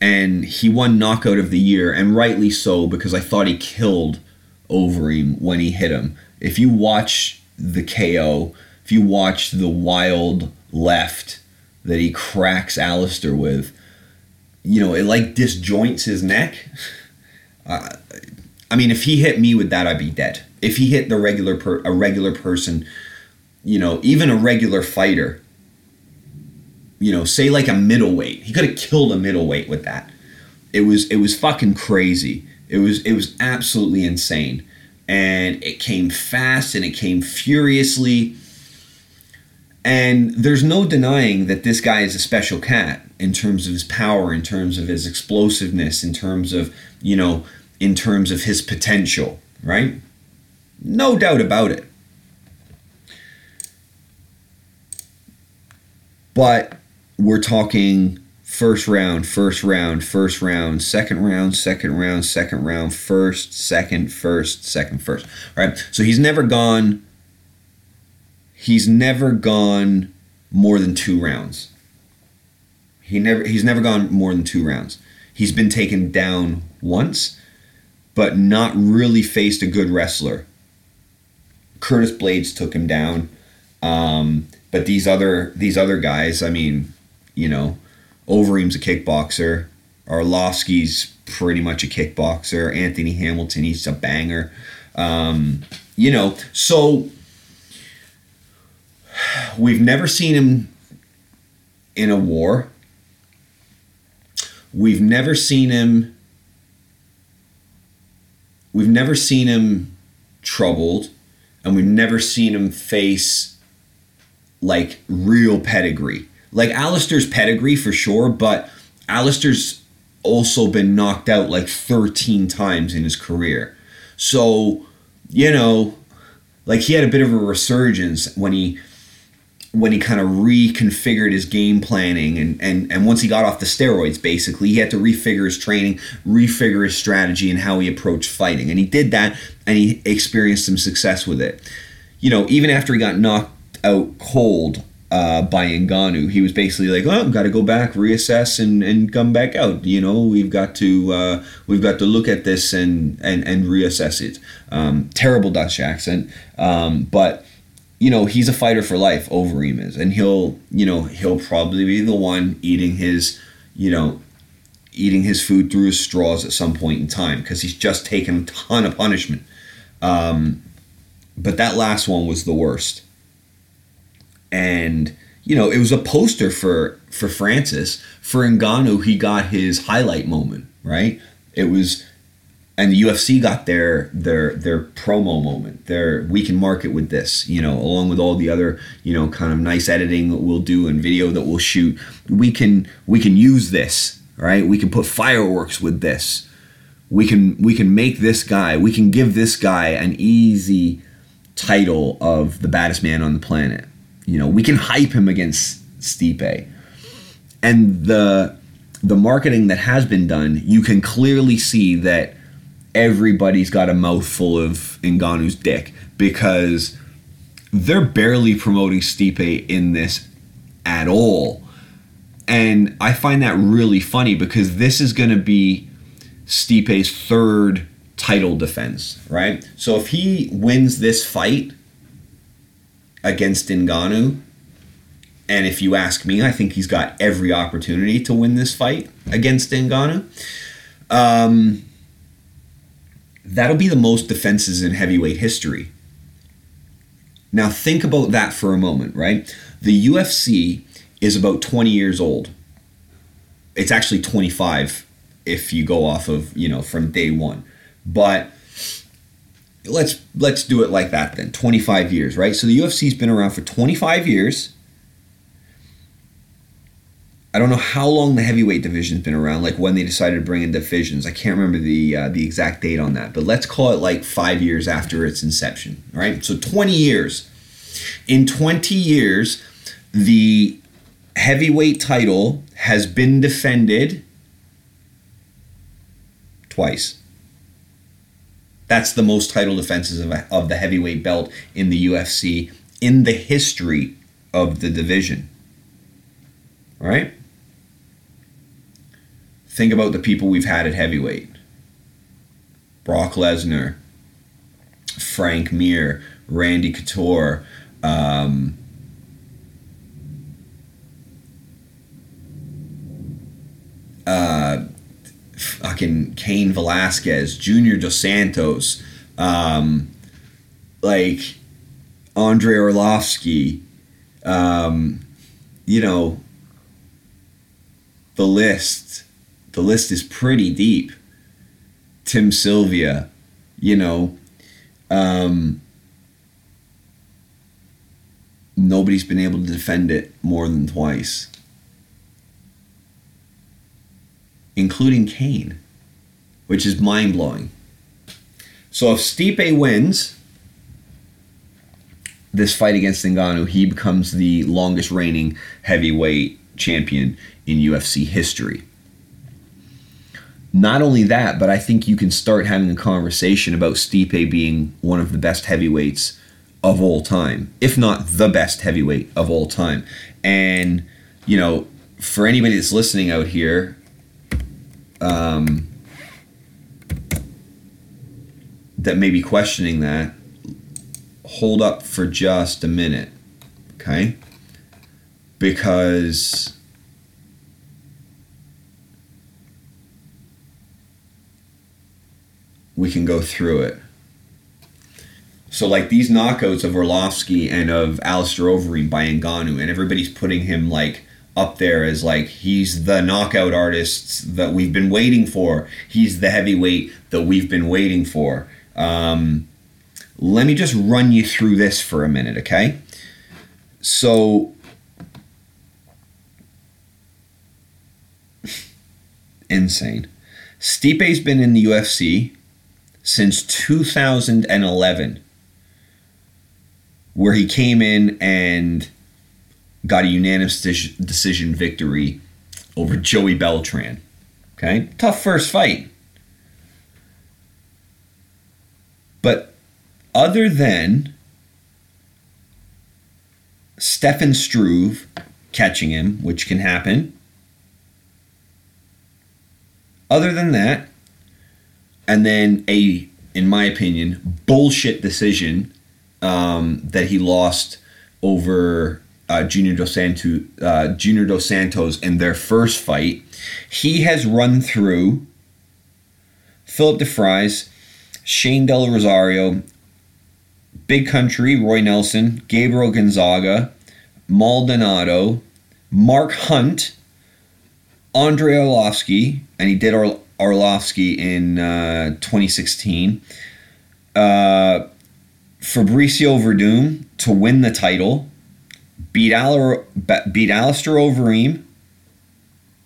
and he won knockout of the year, and rightly so because I thought he killed Overeem when he hit him. If you watch the KO, if you watch the wild left that he cracks Alistair with, you know, it like disjoints his neck. Uh, I mean, if he hit me with that, I'd be dead. If he hit the regular per, a regular person, you know, even a regular fighter, you know, say like a middleweight, he could have killed a middleweight with that. It was it was fucking crazy. It was it was absolutely insane, and it came fast and it came furiously. And there's no denying that this guy is a special cat in terms of his power, in terms of his explosiveness, in terms of, you know, in terms of his potential, right? No doubt about it. But we're talking first round, first round, first round, second round, second round, second round, first, second, first, second, first. Right? So he's never gone he's never gone more than 2 rounds. He never he's never gone more than 2 rounds. He's been taken down once, but not really faced a good wrestler. Curtis Blaydes took him down. Um, but these other these other guys, I mean, you know, Overeem's a kickboxer. Arlovsky's pretty much a kickboxer. Anthony Hamilton, he's a banger. Um, you know, so we've never seen him in a war. We've never seen him. We've never seen him troubled, and we've never seen him face like real pedigree like Alistair's pedigree for sure, but Alistair's also been knocked out like 13 times in his career. So, you know, like he had a bit of a resurgence when he when he kind of reconfigured his game planning and, and and once he got off the steroids basically he had to refigure his training refigure his strategy and how he approached fighting and he did that and he experienced some success with it you know even after he got knocked out cold uh, by Ngannou. He was basically like, "Oh, I've got to go back, reassess, and, and come back out. You know, we've got to uh, we've got to look at this and and and reassess it." Um, terrible Dutch accent, um, but you know he's a fighter for life. Overeem is, and he'll you know he'll probably be the one eating his you know eating his food through his straws at some point in time because he's just taken a ton of punishment. Um, but that last one was the worst and you know it was a poster for for Francis for Ngannou. He got his highlight moment, right? It was, and the UFC got their their their promo moment. Their we can market with this, you know, along with all the other you know kind of nice editing that we'll do and video that we'll shoot. We can we can use this, right? We can put fireworks with this. We can we can make this guy. We can give this guy an easy title of the baddest man on the planet you know, we can hype him against Stipe. And the the marketing that has been done, you can clearly see that everybody's got a mouthful of Ngannou's dick because they're barely promoting Stipe in this at all. And I find that really funny because this is going to be Stipe's third title defense, right? So if he wins this fight, against Ngannou. And if you ask me, I think he's got every opportunity to win this fight against Ngannou. Um, that'll be the most defenses in heavyweight history. Now, think about that for a moment, right? The UFC is about 20 years old. It's actually 25 if you go off of, you know, from day one. But let's let's do it like that then 25 years right so the ufc's been around for 25 years i don't know how long the heavyweight division's been around like when they decided to bring in divisions i can't remember the uh, the exact date on that but let's call it like five years after its inception right so 20 years in 20 years the heavyweight title has been defended twice that's the most title defenses of, of the heavyweight belt in the UFC in the history of the division. All right? Think about the people we've had at heavyweight. Brock Lesnar, Frank Mir, Randy Couture, um, uh, fucking Cain Velasquez, Junior Dos Santos, um, like Andre Arlovsky, um, you know, the list, the list is pretty deep. Tim Sylvia, you know, um, nobody's been able to defend it more than twice. including Cain, which is mind blowing. So if Stipe wins this fight against Ngannou, he becomes the longest reigning heavyweight champion in UFC history. Not only that, but I think you can start having a conversation about Stipe being one of the best heavyweights of all time, if not the best heavyweight of all time. And, you know, for anybody that's listening out here, um, that may be questioning that, hold up for just a minute, okay? Because we can go through it. So, like these knockouts of Arlovsky and of Alistair Overeem by Ngannou, and everybody's putting him like up there as like he's the knockout artist that we've been waiting for. He's the heavyweight that we've been waiting for. Um, let me just run you through this for a minute, okay? So, insane. Stipe's been in the UFC since 2011, where he came in and got a unanimous decision victory over Joey Beltran. Okay, tough first fight. But other than Stefan Struve catching him, which can happen, other than that, and then a, in my opinion, bullshit decision um, that he lost over uh, Junior Dos Santos, uh, Junior Dos Santos in their first fight. He has run through Philip DeFries, Shane Del Rosario, Big Country, Roy Nelson, Gabriel Gonzaga, Maldonado, Mark Hunt, Andre Arlovsky, and he did Ar- Arlovsky in uh, 2016. Uh, Fabricio Werdum to win the title beat, Al- beat Alistair Overeem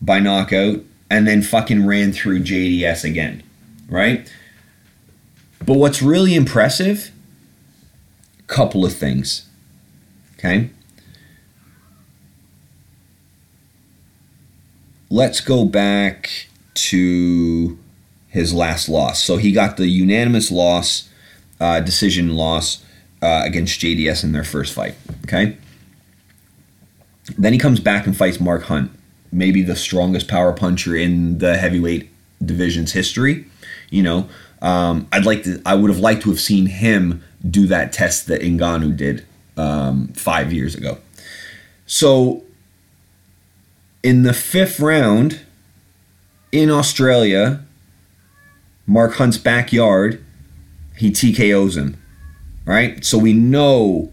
by knockout, and then fucking ran through JDS again, right? But what's really impressive, couple of things, okay? Let's go back to his last loss. So he got the unanimous loss, uh, decision loss uh, against JDS in their first fight, okay? Then he comes back and fights Mark Hunt, maybe the strongest power puncher in the heavyweight division's history. You know, um, I'd like to. I would have liked to have seen him do that test that Ngannou did um, five years ago. So, in the fifth round in Australia, Mark Hunt's backyard, he TKOs him. Right? So we know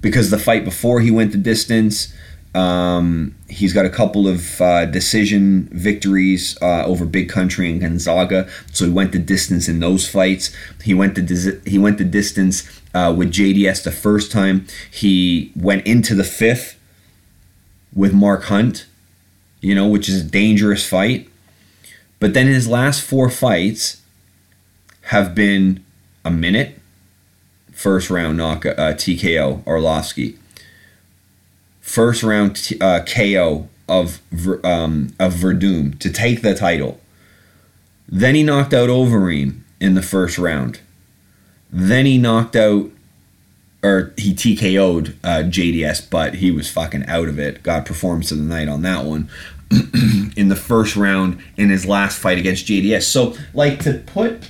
because the fight before he went the distance, um, he's got a couple of uh, decision victories uh, over Big Country and Gonzaga, so he went the distance in those fights. He went the dis- he went the distance uh, with JDS the first time. He went into the fifth with Mark Hunt, you know, which is a dangerous fight. But then his last four fights have been a minute, first round knock uh, TKO Arlovsky. First round t- uh, KO of um, of Werdum to take the title. Then he knocked out Overeem in the first round. Then he knocked out, or he TKO'd uh, JDS, but he was fucking out of it. Got performance of the night on that one. in the first round in his last fight against JDS. So, like, to put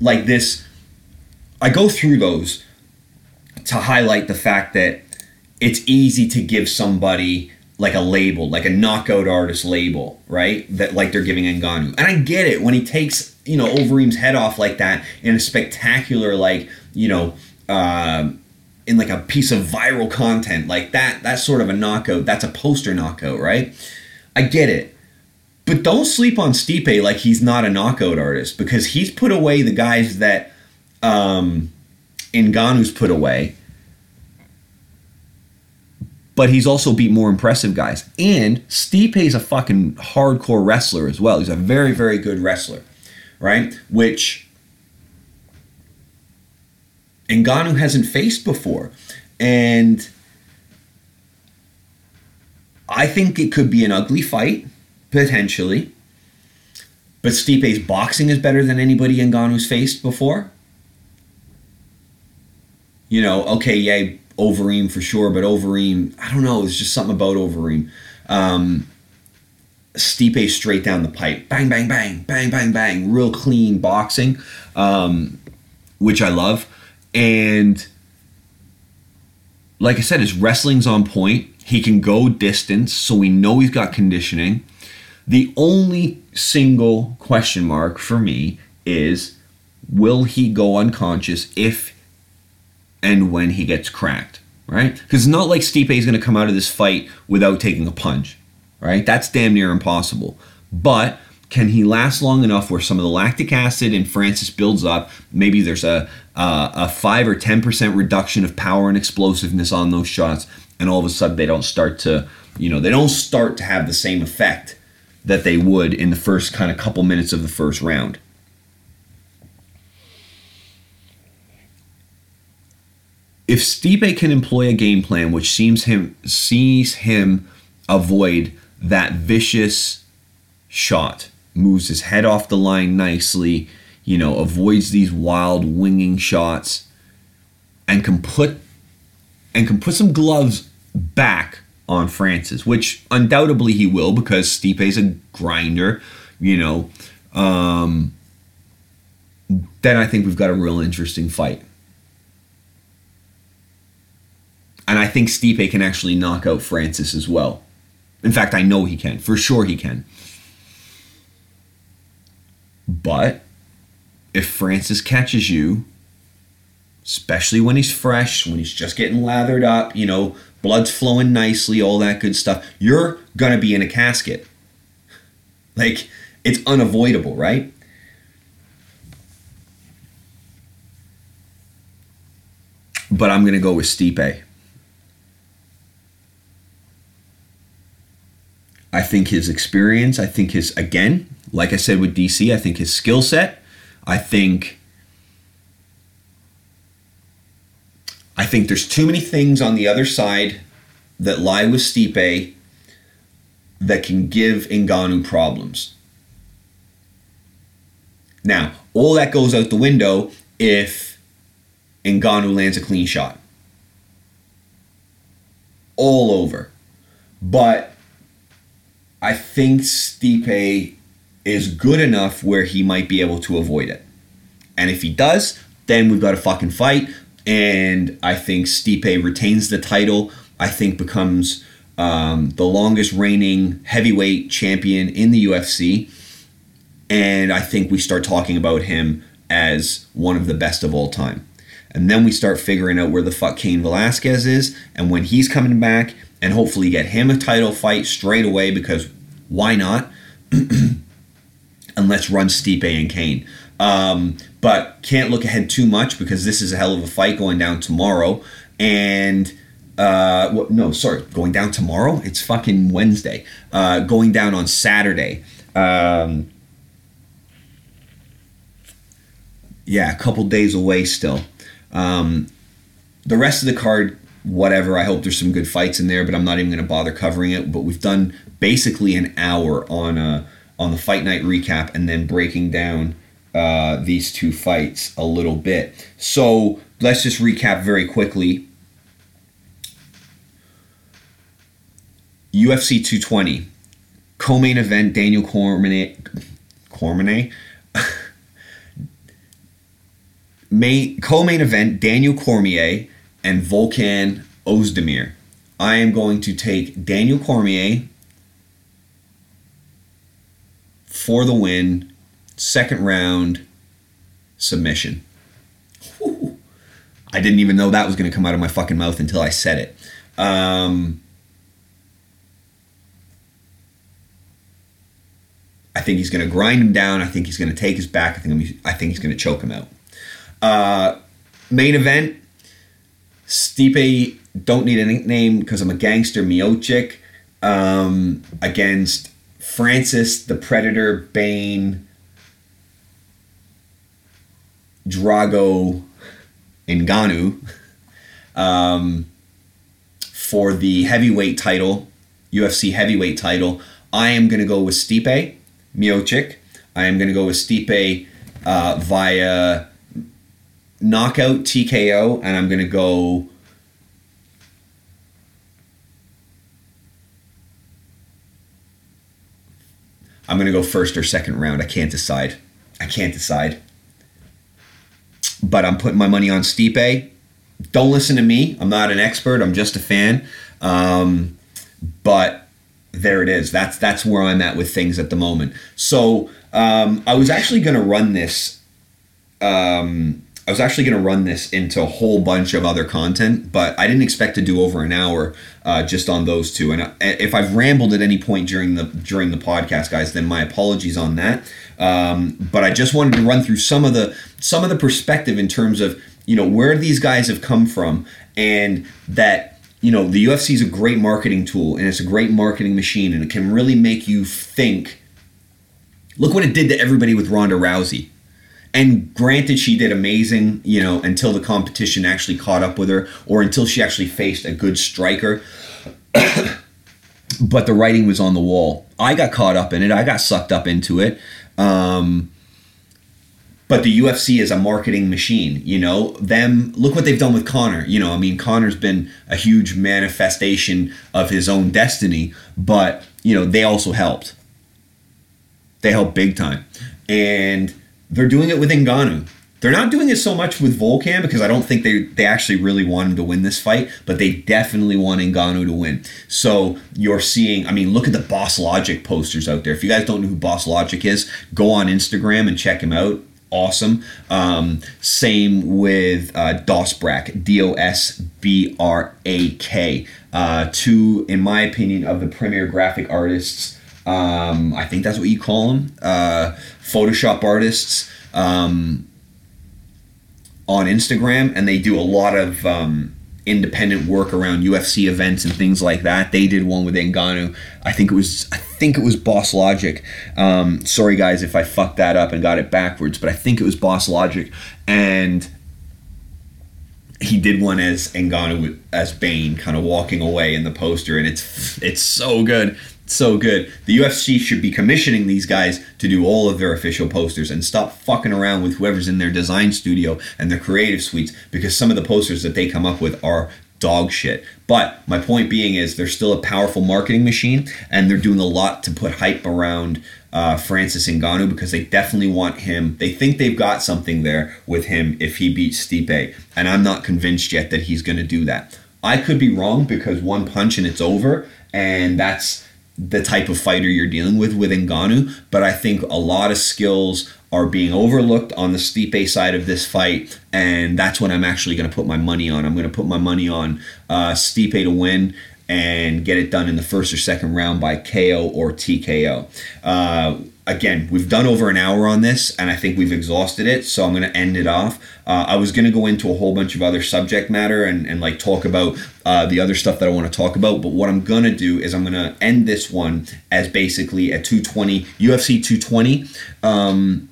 like this, I go through those to highlight the fact that it's easy to give somebody like a label, like a knockout artist label, right? That like they're giving Ngannou. And I get it when he takes, you know, Overeem's head off like that in a spectacular, like, you know, uh, in like a piece of viral content like that, that's sort of a knockout. That's a poster knockout, right? I get it. But don't sleep on Stipe like he's not a knockout artist because he's put away the guys that um, Ngannou's put away. But he's also beat more impressive guys. And Stipe's a fucking hardcore wrestler as well. He's a very, very good wrestler, right? Which Ngannou hasn't faced before. And I think it could be an ugly fight, potentially. But Stipe's boxing is better than anybody Ngannou's faced before. You know, okay, yeah, Overeem for sure, but Overeem, I don't know, there's just something about Overeem. Um, Stipe straight down the pipe, bang, bang, bang, bang, bang, bang, real clean boxing, um, which I love. And like I said, his wrestling's on point. He can go distance, so we know he's got conditioning. The only single question mark for me is will he go unconscious if and when he gets cracked, right? Because it's not like Stipe is going to come out of this fight without taking a punch, right? That's damn near impossible. But can he last long enough where some of the lactic acid in Francis builds up? Maybe there's a uh, a five or ten percent reduction of power and explosiveness on those shots, and all of a sudden they don't start to, you know, they don't start to have the same effect that they would in the first kind of couple minutes of the first round. If Stipe can employ a game plan which seems him sees him avoid that vicious shot moves his head off the line nicely, you know, avoids these wild winging shots, and can put and can put some gloves back on Francis, which undoubtedly he will because Stipe's a grinder, you know. Um, then I think we've got a real interesting fight. And I think Stipe can actually knock out Francis as well. In fact, I know he can. For sure he can. But if Francis catches you, especially when he's fresh, when he's just getting lathered up, you know, blood's flowing nicely, all that good stuff, you're going to be in a casket. Like, it's unavoidable, right? But I'm going to go with Stipe. I think his experience, I think his, again, like I said with DC, I think his skill set, I think I think there's too many things on the other side that lie with Stipe that can give Ngannou problems. Now, all that goes out the window if Ngannou lands a clean shot. All over. But I think Stipe is good enough where he might be able to avoid it. And if he does, then we've got a fucking fight. And I think Stipe retains the title. I think becomes um, the longest reigning heavyweight champion in the UFC. And I think we start talking about him as one of the best of all time. And then we start figuring out where the fuck Cain Velasquez is and when he's coming back and hopefully get him a title fight straight away because why not? and let's run Stipe and Cain. Um, but can't look ahead too much because this is a hell of a fight going down tomorrow. And uh, what, no, sorry, going down tomorrow. It's fucking Wednesday. Uh, going down on Saturday. Um, yeah, a couple days away still. Um, the rest of the card, whatever. I hope there's some good fights in there, but I'm not even going to bother covering it. But we've done basically an hour on a on the fight night recap and then breaking down uh, these two fights a little bit. So let's just recap very quickly. UFC 220. co-main event Daniel Cormier Cormier main co-main event Daniel Cormier and Volkan Ozdemir. I am going to take Daniel Cormier for the win, second round submission. Whew. I didn't even know that was going to come out of my fucking mouth until I said it. Um, I think he's going to grind him down. I think he's going to take his back. I think I think he's going to choke him out. Uh, main event: Stipe. Don't need a nickname because I'm a gangster. Miocic um, against Francis the Predator Bane Drago Ngannou um, for the heavyweight title, UFC heavyweight title. I am going to go with Stipe Miocic. I am going to go with Stipe uh, via knockout TKO, and I'm going to go. I'm going to go first or second round. I can't decide. I can't decide. But I'm putting my money on Stipe. Don't listen to me. I'm not an expert. I'm just a fan. Um, but there it is. That's that's where I'm at with things at the moment. So um, I was actually going to run this. Um, I was actually going to run this into a whole bunch of other content, but I didn't expect to do over an hour uh, just on those two. And if I've rambled at any point during the during the podcast, guys, then my apologies on that. Um, but I just wanted to run through some of the some of the perspective in terms of you know where these guys have come from and that you know the UFC is a great marketing tool and it's a great marketing machine and it can really make you think. Look what it did to everybody with Ronda Rousey. And granted, she did amazing, you know, until the competition actually caught up with her or until she actually faced a good striker. but the writing was on the wall. I got caught up in it. I got sucked up into it. Um, but the UFC is a marketing machine, you know. Them look what they've done with Conor. You know, I mean, Conor's been a huge manifestation of his own destiny, but you know, they also helped. They helped big time, and they're doing it with Ngannou. They're not doing it so much with Volkan because I don't think they they actually really want him to win this fight, but they definitely want Ngannou to win. So you're seeing, I mean, look at the Boss Logic posters out there. If you guys don't know who Boss Logic is, go on Instagram and check him out. Awesome. Um, same with uh, Dosbrak, D O S B R A K. Uh, two, in my opinion, of the premier graphic artists. Um, I think that's what you call them. Uh, Photoshop artists. Um, on Instagram, and they do a lot of um, independent work around UFC events and things like that. They did one with Ngannou. I think it was I think it was Boss Logic. Um, sorry guys if I fucked that up and got it backwards, but I think it was Boss Logic, and he did one as Ngannou as Bane, kind of walking away in the poster, and it's it's so good so good. The UFC should be commissioning these guys to do all of their official posters and stop fucking around with whoever's in their design studio and their creative suites because some of the posters that they come up with are dog shit. But my point being is they're still a powerful marketing machine and they're doing a lot to put hype around uh, Francis Ngannou because they definitely want him. They think they've got something there with him if he beats Stipe, and I'm not convinced yet that he's going to do that. I could be wrong because one punch and it's over, and that's the type of fighter you're dealing with with Ngannou, but I think a lot of skills are being overlooked on the Stipe side of this fight, and that's what I'm actually going to put my money on. I'm going to put my money on uh, Stipe to win and get it done in the first or second round by KO or TKO. Uh, again, we've done over an hour on this, and I think we've exhausted it. So I'm going to end it off. Uh, I was going to go into a whole bunch of other subject matter and, and like talk about uh, the other stuff that I want to talk about. But what I'm going to do is I'm going to end this one as basically a 220 UFC 220 um,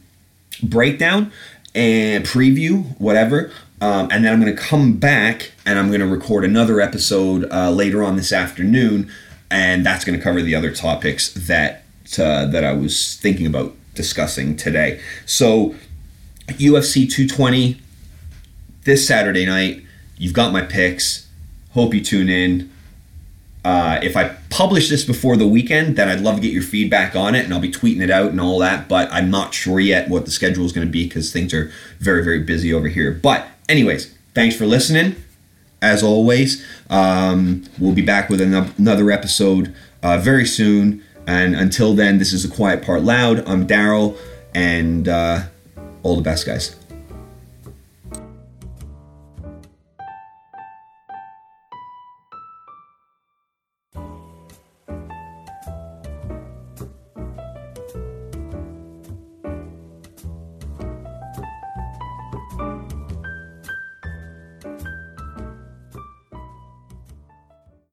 breakdown and preview, whatever. Um, and then I'm going to come back and I'm going to record another episode uh, later on this afternoon, and that's going to cover the other topics that uh, that I was thinking about discussing today. So, UFC 220 this Saturday night. You've got my picks. Hope you tune in. Uh, if I publish this before the weekend, then I'd love to get your feedback on it, and I'll be tweeting it out and all that. But I'm not sure yet what the schedule is going to be because things are very, very busy over here. But, anyways, thanks for listening. As always, um, we'll be back with ano- another episode uh, very soon. And until then, this is a quiet part loud. I'm Daryl, and uh, all the best, guys.